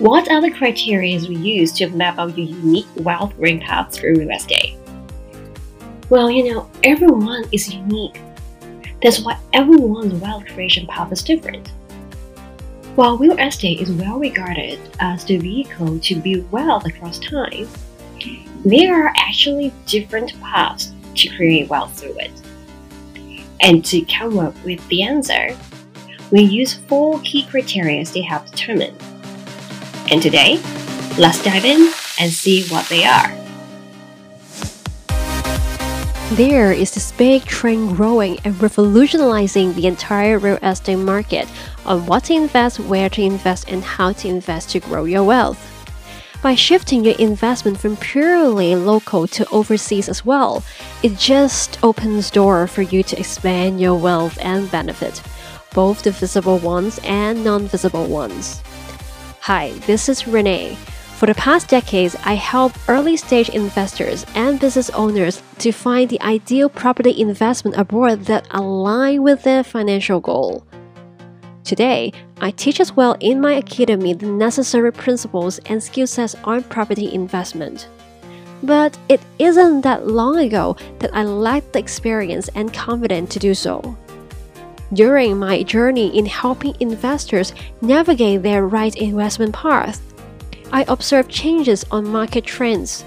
What are the criteria we use to map out your unique wealth growing path through real estate? Well, you know, everyone is unique. That's why everyone's wealth creation path is different. While real estate is well regarded as the vehicle to build wealth across time, there are actually different paths to create wealth through it. And to come up with the answer, we use four key criteria they have determined. And today, let's dive in and see what they are. There is this big trend growing and revolutionizing the entire real estate market on what to invest, where to invest, and how to invest to grow your wealth. By shifting your investment from purely local to overseas as well, it just opens door for you to expand your wealth and benefit, both the visible ones and non-visible ones. Hi, this is Renee. For the past decades, I help early stage investors and business owners to find the ideal property investment abroad that align with their financial goal. Today, I teach as well in my academy the necessary principles and skill sets on property investment. But it isn't that long ago that I lacked the experience and confidence to do so. During my journey in helping investors navigate their right investment path, I observed changes on market trends,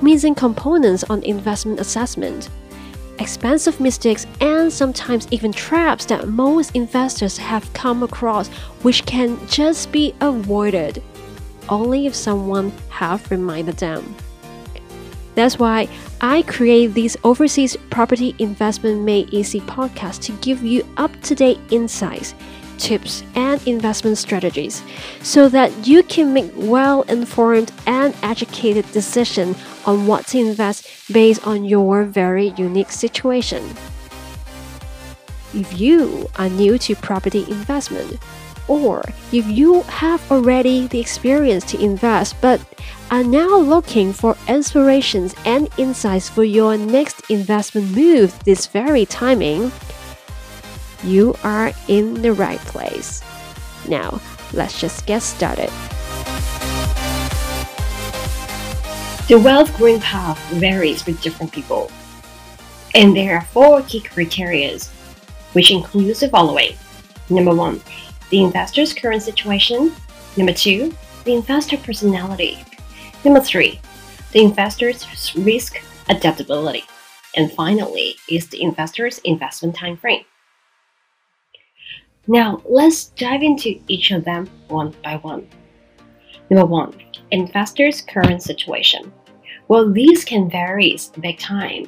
missing components on investment assessment, expensive mistakes, and sometimes even traps that most investors have come across which can just be avoided only if someone have reminded them. That's why I create this overseas property investment made easy podcast to give you up-to-date insights, tips, and investment strategies so that you can make well-informed and educated decisions on what to invest based on your very unique situation. If you are new to property investment, or if you have already the experience to invest but are now looking for inspirations and insights for your next investment move this very timing, you are in the right place. Now, let's just get started. The wealth growing path varies with different people. And there are four key criteria, which includes the following. Number one, the investor's current situation. Number two, the investor personality. Number three, the investor's risk adaptability. And finally, is the investor's investment time frame. Now, let's dive into each of them one by one. Number one, investor's current situation. Well, these can vary big time.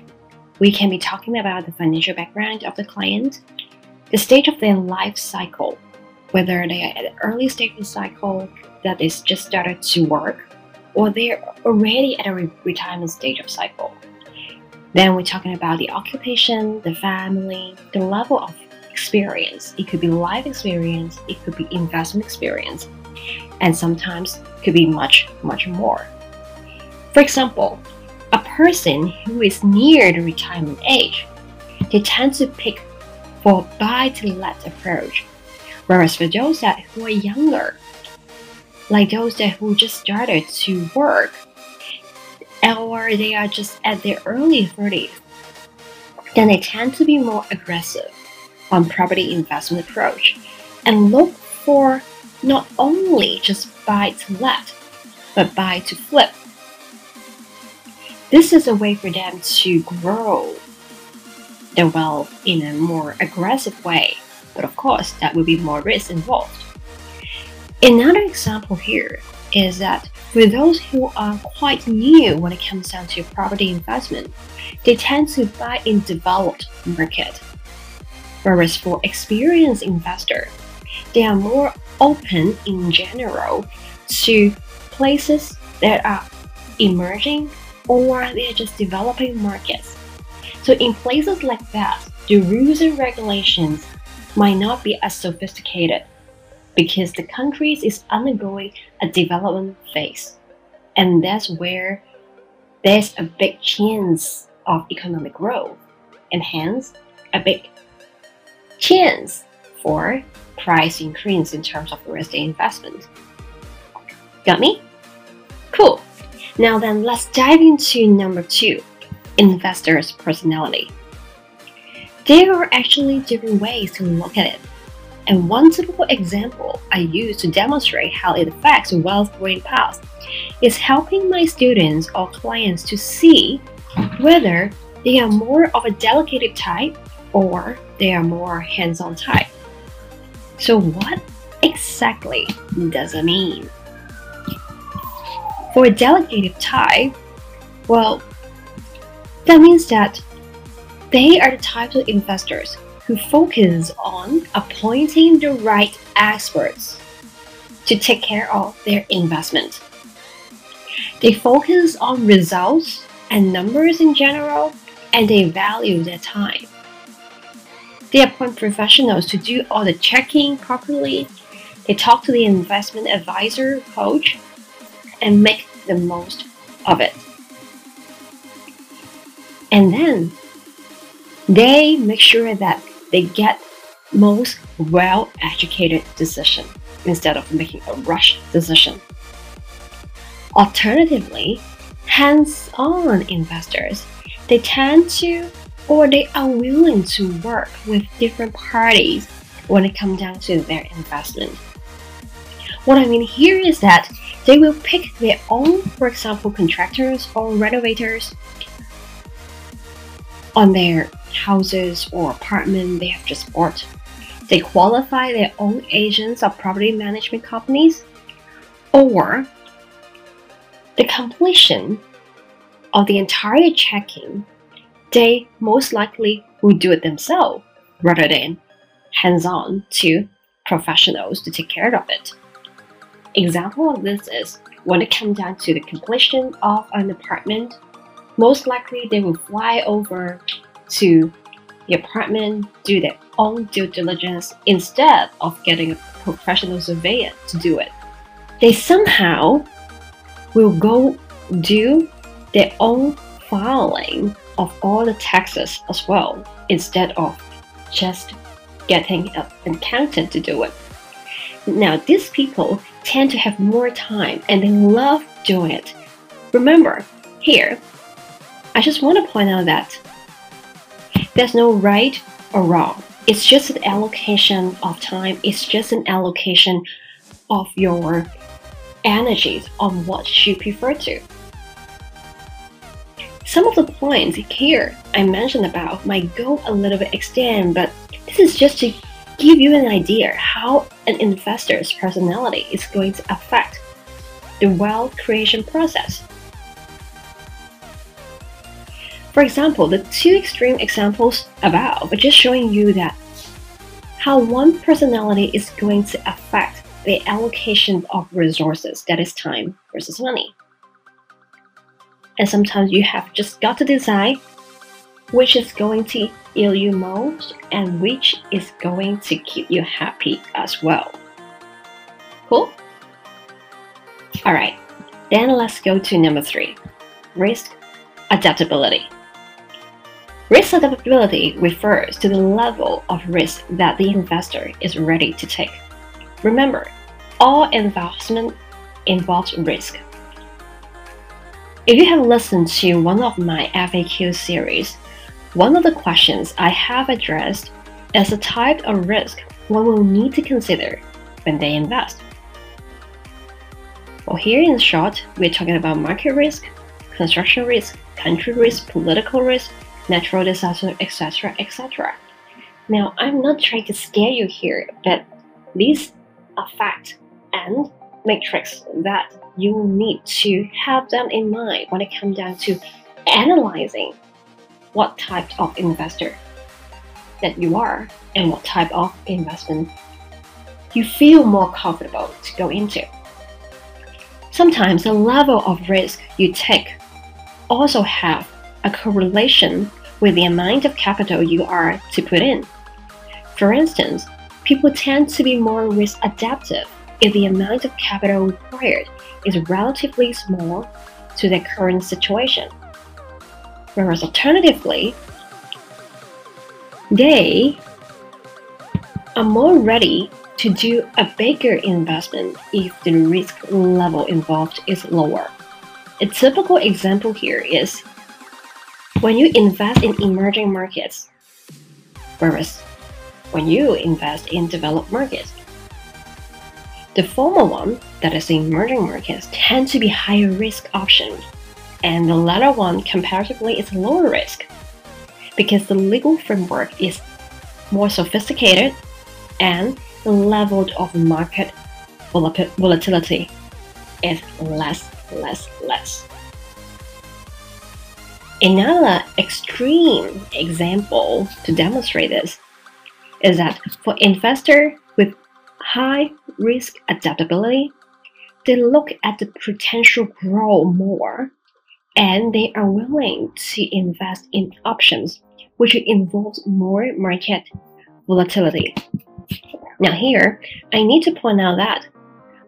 We can be talking about the financial background of the client, the stage of their life cycle, whether they are at an early stage of the cycle that is just started to work, or they're already at a re retirement stage of cycle. Then we're talking about the occupation, the family, the level of experience. It could be life experience, it could be investment experience, and sometimes could be much, much more. For example, a person who is near the retirement age, they tend to pick for buy to let approach Whereas for those that who are younger, like those that who just started to work, or they are just at their early 30s, then they tend to be more aggressive on property investment approach and look for not only just buy to let, but buy to flip. This is a way for them to grow their wealth in a more aggressive way but of course that will be more risk involved. Another example here is that for those who are quite new when it comes down to property investment, they tend to buy in developed market. Whereas for experienced investor, they are more open in general to places that are emerging or they're just developing markets. So in places like that, the rules and regulations might not be as sophisticated because the country is undergoing a development phase. And that's where there's a big chance of economic growth and hence a big chance for price increase in terms of real estate investment. Got me? Cool. Now then, let's dive into number two investor's personality. There are actually different ways to look at it. And one typical example I use to demonstrate how it affects wealth growing path is helping my students or clients to see whether they are more of a delegated type or they are more hands-on type. So what exactly does it mean? For a delegated type, well, that means that they are the type of investors who focus on appointing the right experts to take care of their investment. They focus on results and numbers in general, and they value their time. They appoint professionals to do all the checking properly. They talk to the investment advisor, coach, and make the most of it. And then they make sure that they get most well educated decision instead of making a rush decision. Alternatively, hands on investors, they tend to or they are willing to work with different parties when it comes down to their investment. What I mean here is that they will pick their own, for example, contractors or renovators on their houses or apartment they have just bought. They qualify their own agents or property management companies, or the completion of the entire checking, they most likely will do it themselves rather than hands-on to professionals to take care of it. Example of this is when it comes down to the completion of an apartment most likely they will fly over to the apartment, do their own due diligence instead of getting a professional surveyor to do it. They somehow will go do their own filing of all the taxes as well instead of just getting an accountant to do it. Now, these people tend to have more time and they love doing it. Remember, here, I just want to point out that there's no right or wrong. It's just an allocation of time. It's just an allocation of your energies on what you prefer to. Some of the points here I mentioned about might go a little bit extend, but this is just to give you an idea how an investor's personality is going to affect the wealth creation process. For example, the two extreme examples above are just showing you that how one personality is going to affect the allocation of resources, that is time versus money. And sometimes you have just got to decide which is going to yield you most and which is going to keep you happy as well. Cool? Alright, then let's go to number three risk adaptability. Risk adaptability refers to the level of risk that the investor is ready to take. Remember, all investment involves risk. If you have listened to one of my FAQ series, one of the questions I have addressed is the type of risk one will need to consider when they invest. Well, here in short, we're talking about market risk, construction risk, country risk, political risk, natural disaster, etc., etc. Now, I'm not trying to scare you here, but these are fact and matrix that you need to have them in mind when it comes down to analyzing what type of investor that you are and what type of investment you feel more comfortable to go into. Sometimes the level of risk you take also have a correlation with the amount of capital you are to put in. For instance, people tend to be more risk adaptive if the amount of capital required is relatively small to their current situation. Whereas alternatively, they are more ready to do a bigger investment if the risk level involved is lower. A typical example here is when you invest in emerging markets, whereas when you invest in developed markets. The former one, that is in emerging markets, tend to be higher risk option, and the latter one comparatively is lower risk because the legal framework is more sophisticated and the level of market volatility is less, less, less. Another extreme example to demonstrate this is that for investors with high risk adaptability, they look at the potential growth more and they are willing to invest in options which involves more market volatility. Now here, I need to point out that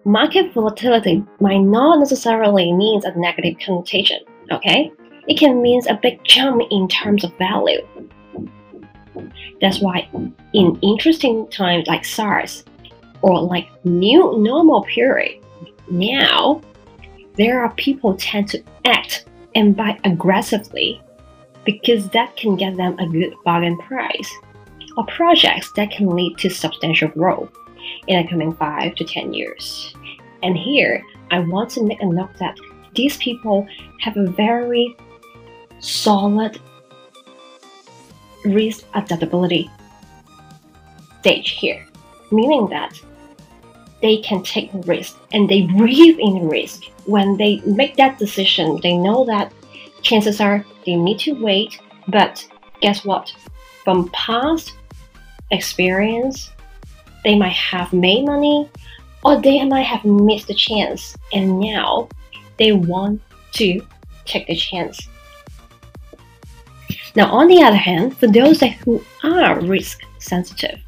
market volatility might not necessarily mean a negative connotation, okay? It can mean a big jump in terms of value. That's why in interesting times like SARS or like new normal period, now there are people tend to act and buy aggressively because that can get them a good bargain price or projects that can lead to substantial growth in the coming 5 to 10 years. And here, I want to make a note that these people have a very solid risk adaptability stage here, meaning that they can take risk and they breathe in risk. When they make that decision, they know that chances are they need to wait, but guess what? From past experience, they might have made money or they might have missed the chance and now they want to take the chance now, on the other hand, for those that who are risk sensitive,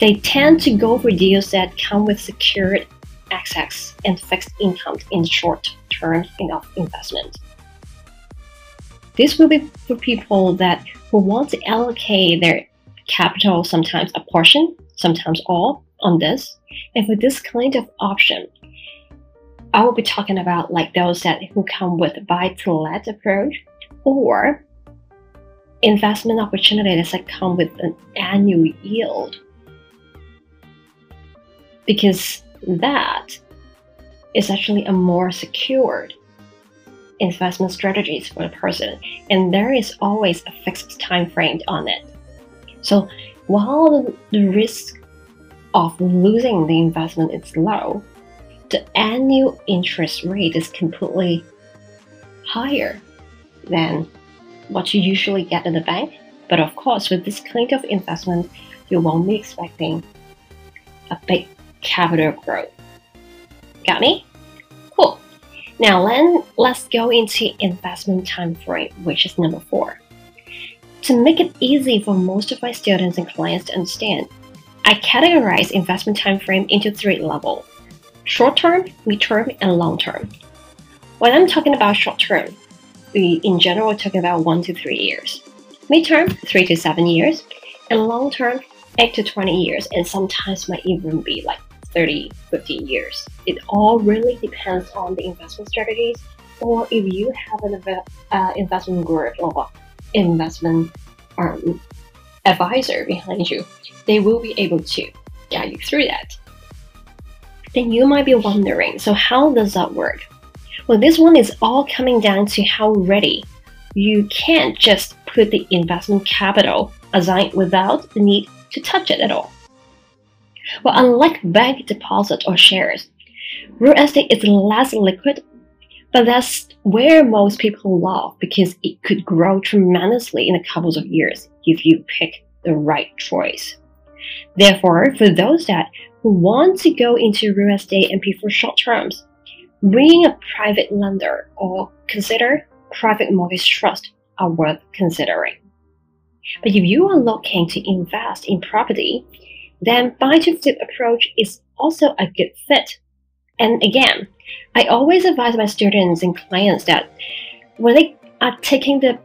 they tend to go for deals that come with secured access and fixed income in the short term of investment. This will be for people that who want to allocate their capital, sometimes a portion, sometimes all, on this. And for this kind of option, I will be talking about like those that who come with buy to let approach or investment opportunities that come with an annual yield. Because that is actually a more secured investment strategies for the person and there is always a fixed time frame on it. So while the risk of losing the investment is low, the annual interest rate is completely higher than what you usually get in the bank. But of course, with this kind of investment, you won't be expecting a big capital growth. Got me? Cool. Now then, let's go into investment time frame, which is number four. To make it easy for most of my students and clients to understand, I categorize investment time frame into three levels: short term, mid term, and long term. When I'm talking about short term, we in general talk about one to three years. Midterm, three to seven years, and long term, eight to 20 years, and sometimes might even be like 30, 50 years. It all really depends on the investment strategies, or if you have an uh, investment group or investment um, advisor behind you, they will be able to guide you through that. Then you might be wondering, so how does that work? Well, this one is all coming down to how ready. You can't just put the investment capital aside without the need to touch it at all. Well, unlike bank deposit or shares, real estate is less liquid, but that's where most people love because it could grow tremendously in a couple of years if you pick the right choice. Therefore, for those that who want to go into real estate and prefer short terms, bringing a private lender or consider private mortgage trust are worth considering. But if you are looking to invest in property, then buy to flip approach is also a good fit. And again, I always advise my students and clients that when they are taking the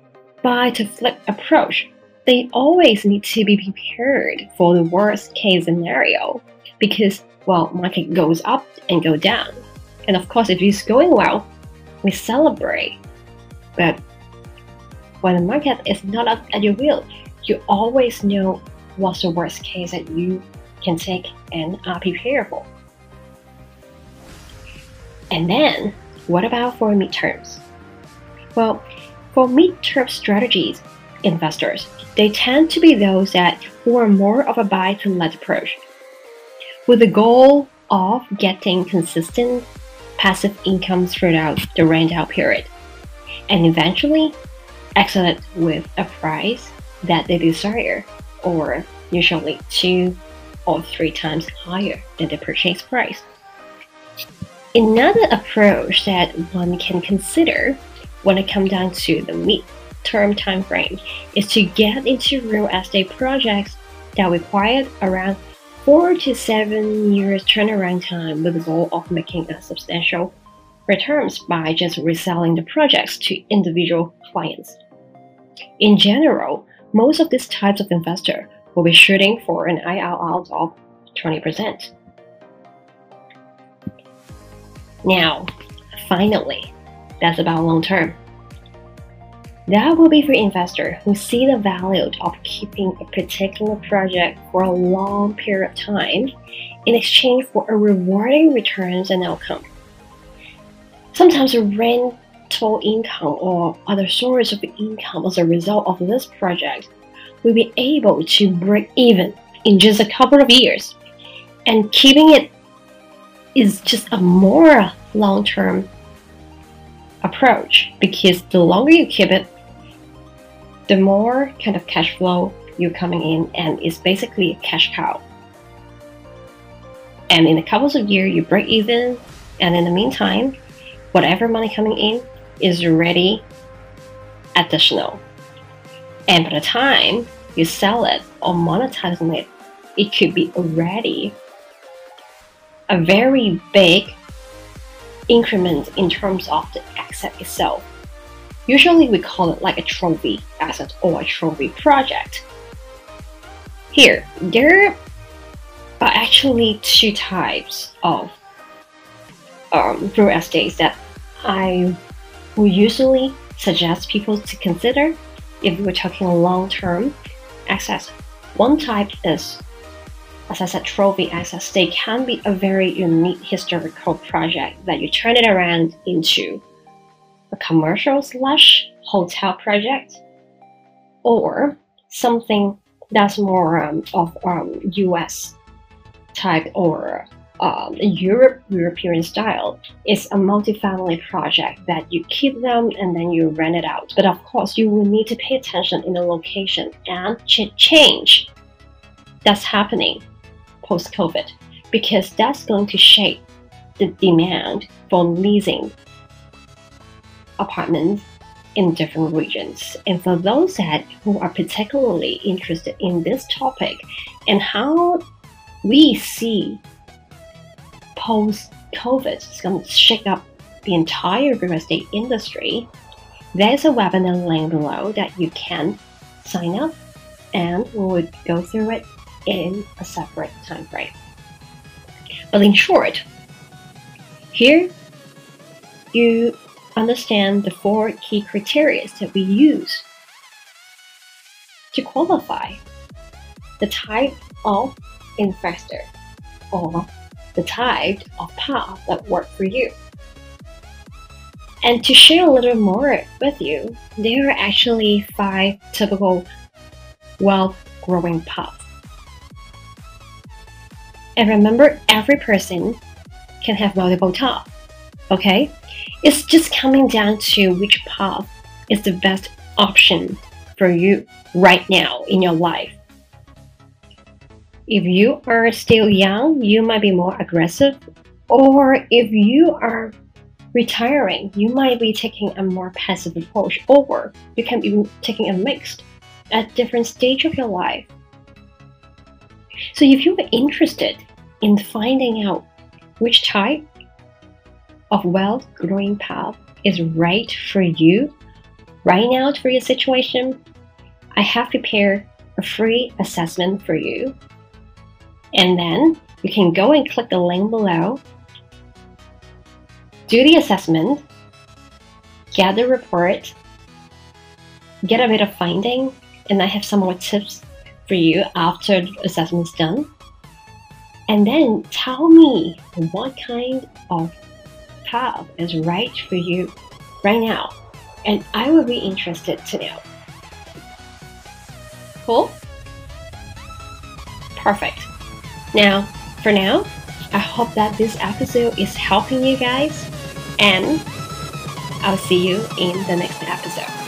buy to flip approach, they always need to be prepared for the worst case scenario because, well, market goes up and go down. And of course, if it's going well, we celebrate. But when the market is not at your will, you always know what's the worst case that you can take and are prepared for. And then, what about for midterms? Well, for midterm strategies, investors, they tend to be those that are more of a buy to let approach, with the goal of getting consistent passive income throughout the rent out period, and eventually exit with a price that they desire, or usually two or three times higher than the purchase price. Another approach that one can consider when it comes down to the mid-term time frame is to get into real estate projects that require around four to seven years turnaround time with the goal of making a substantial returns by just reselling the projects to individual clients. In general, most of these types of investor will be shooting for an IRR of 20%. Now, finally, that's about long term. That will be for investors who see the value of keeping a particular project for a long period of time in exchange for a rewarding returns and outcome. Sometimes a rental income or other source of income as a result of this project will be able to break even in just a couple of years. And keeping it is just a more long term approach because the longer you keep it, the more kind of cash flow you're coming in, and it's basically a cash cow. And in a couple of years, you break even, and in the meantime, whatever money coming in is already additional. And by the time you sell it or monetizing it, it could be already a very big increment in terms of the asset itself. Usually we call it like a trophy asset or a trophy project. Here, there are actually two types of um, real estates that I would usually suggest people to consider if we're talking long-term access. One type is, as I said, trophy assets. They can be a very unique historical project that you turn it around into a commercial slash hotel project or something that's more um, of um, US type or um, Europe European style It's a multi-family project that you keep them and then you rent it out. But of course, you will need to pay attention in the location and ch change that's happening post COVID because that's going to shape the demand for leasing apartments in different regions. And for those that who are particularly interested in this topic and how we see post COVID is going to shake up the entire real estate industry, there's a webinar link below that you can sign up and we would go through it in a separate time frame. But in short, here you understand the four key criteria that we use to qualify the type of investor or the type of path that work for you. And to share a little more with you, there are actually five typical wealth growing paths. And remember, every person can have multiple paths, okay? It's just coming down to which path is the best option for you right now in your life. If you are still young, you might be more aggressive, or if you are retiring, you might be taking a more passive approach, or you can be taking a mixed at different stage of your life. So if you're interested in finding out which type of wealth growing path is right for you. Right now for your situation, I have prepared a free assessment for you. And then you can go and click the link below, do the assessment, get the report, get a bit of finding, and I have some more tips for you after the assessment's done. And then tell me what kind of path is right for you right now. And I will be interested to know. Cool? Perfect. Now, for now, I hope that this episode is helping you guys, and I'll see you in the next episode.